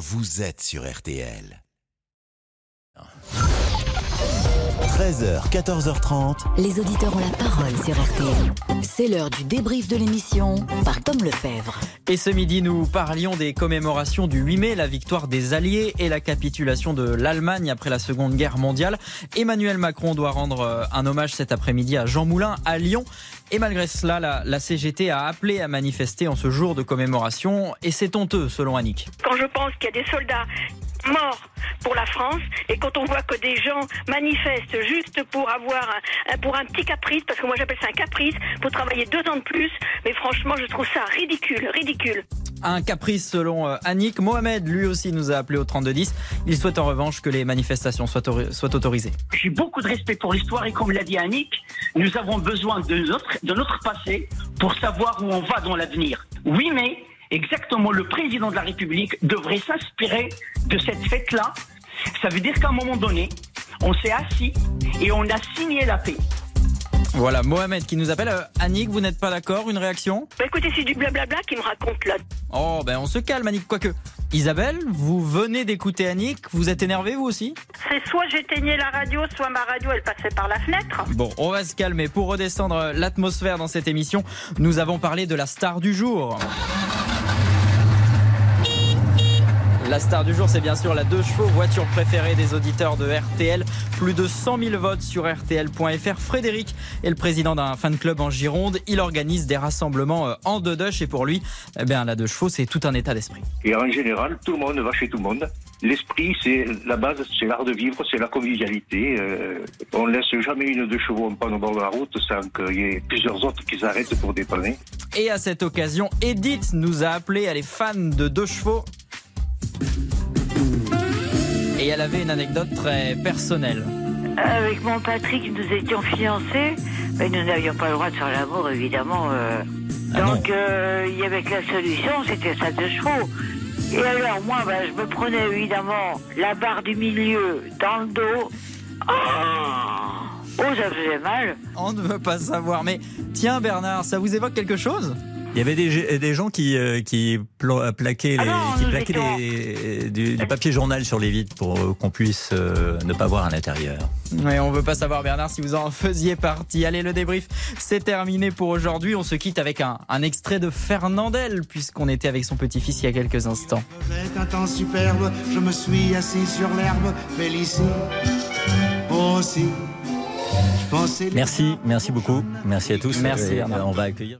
vous êtes sur RTL. 13h, 14h30. Les auditeurs ont la parole sur RTL. C'est l'heure du débrief de l'émission par Tom Lefebvre. Et ce midi, nous parlions des commémorations du 8 mai, la victoire des Alliés et la capitulation de l'Allemagne après la Seconde Guerre mondiale. Emmanuel Macron doit rendre euh, un hommage cet après-midi à Jean Moulin à Lyon. Et malgré cela, la, la, CGT a appelé à manifester en ce jour de commémoration. Et c'est honteux, selon Annick. Quand je pense qu'il y a des soldats morts pour la France et quand on voit que des gens manifestent juste pour avoir un, pour un petit caprice, parce que moi j'appelle ça un caprice, pour travailler deux ans de plus, mais franchement je trouve ça ridicule, ridicule. Un caprice selon euh, Annick. Mohamed, lui aussi, nous a appelé au 3210. Il souhaite en revanche que les manifestations soient, soient autorisées. J'ai beaucoup de respect pour l'histoire et comme l'a dit Annick, nous avons besoin de notre, de notre passé pour savoir où on va dans l'avenir. Oui, mais exactement le président de la République devrait s'inspirer de cette fête-là. Ça veut dire qu'à un moment donné, on s'est assis et on a signé la paix. Voilà, Mohamed qui nous appelle. Euh, Annick, vous n'êtes pas d'accord Une réaction? Bah Écoutez, c'est du blablabla qui me raconte là. Oh, ben on se calme, Annick, quoique. Isabelle, vous venez d'écouter Annick, vous êtes énervée vous aussi? C'est soit j'éteignais la radio, soit ma radio elle passait par la fenêtre. Bon, on va se calmer. Pour redescendre l'atmosphère dans cette émission, nous avons parlé de la star du jour. La star du jour, c'est bien sûr la deux chevaux, voiture préférée des auditeurs de RTL. Plus de 100 000 votes sur RTL.fr. Frédéric est le président d'un fan club en Gironde. Il organise des rassemblements euh, en deux et pour lui, eh bien, la deux chevaux, c'est tout un état d'esprit. Et en général, tout le monde va chez tout le monde. L'esprit, c'est la base, c'est l'art de vivre, c'est la convivialité. Euh, on laisse jamais une deux chevaux en panne au bord de la route sans qu'il y ait plusieurs autres qui s'arrêtent pour dépanner. Et à cette occasion, Edith nous a appelé, elle est fan de deux chevaux. Et elle avait une anecdote très personnelle. Avec mon Patrick, nous étions fiancés, mais nous n'avions pas le droit de faire l'amour, évidemment. Euh. Ah Donc, euh, il y avait que la solution, c'était ça de chevaux. Et alors, moi, ben, je me prenais évidemment la barre du milieu dans le dos. Oh, oh ça faisait mal. On ne veut pas savoir. Mais tiens, Bernard, ça vous évoque quelque chose? Il y avait des, des gens qui, euh, qui plaquaient, les, Ah non, qui nous plaquaient étions- les- du, du papier journal sur les vitres pour euh, qu'on puisse euh, ne pas voir à l'intérieur. Ouais, on veut pas savoir, Bernard, si vous en faisiez partie. Allez, le débrief, c'est terminé pour aujourd'hui. On se quitte avec un, un extrait de Fernandel, puisqu'on était avec son petit-fils il y a quelques instants. C'est un temps superbe, je me suis assis sur l'herbe, Félicie aussi. Merci, merci beaucoup. Merci à tous. Merci, Bernard. euh, on va accueillir.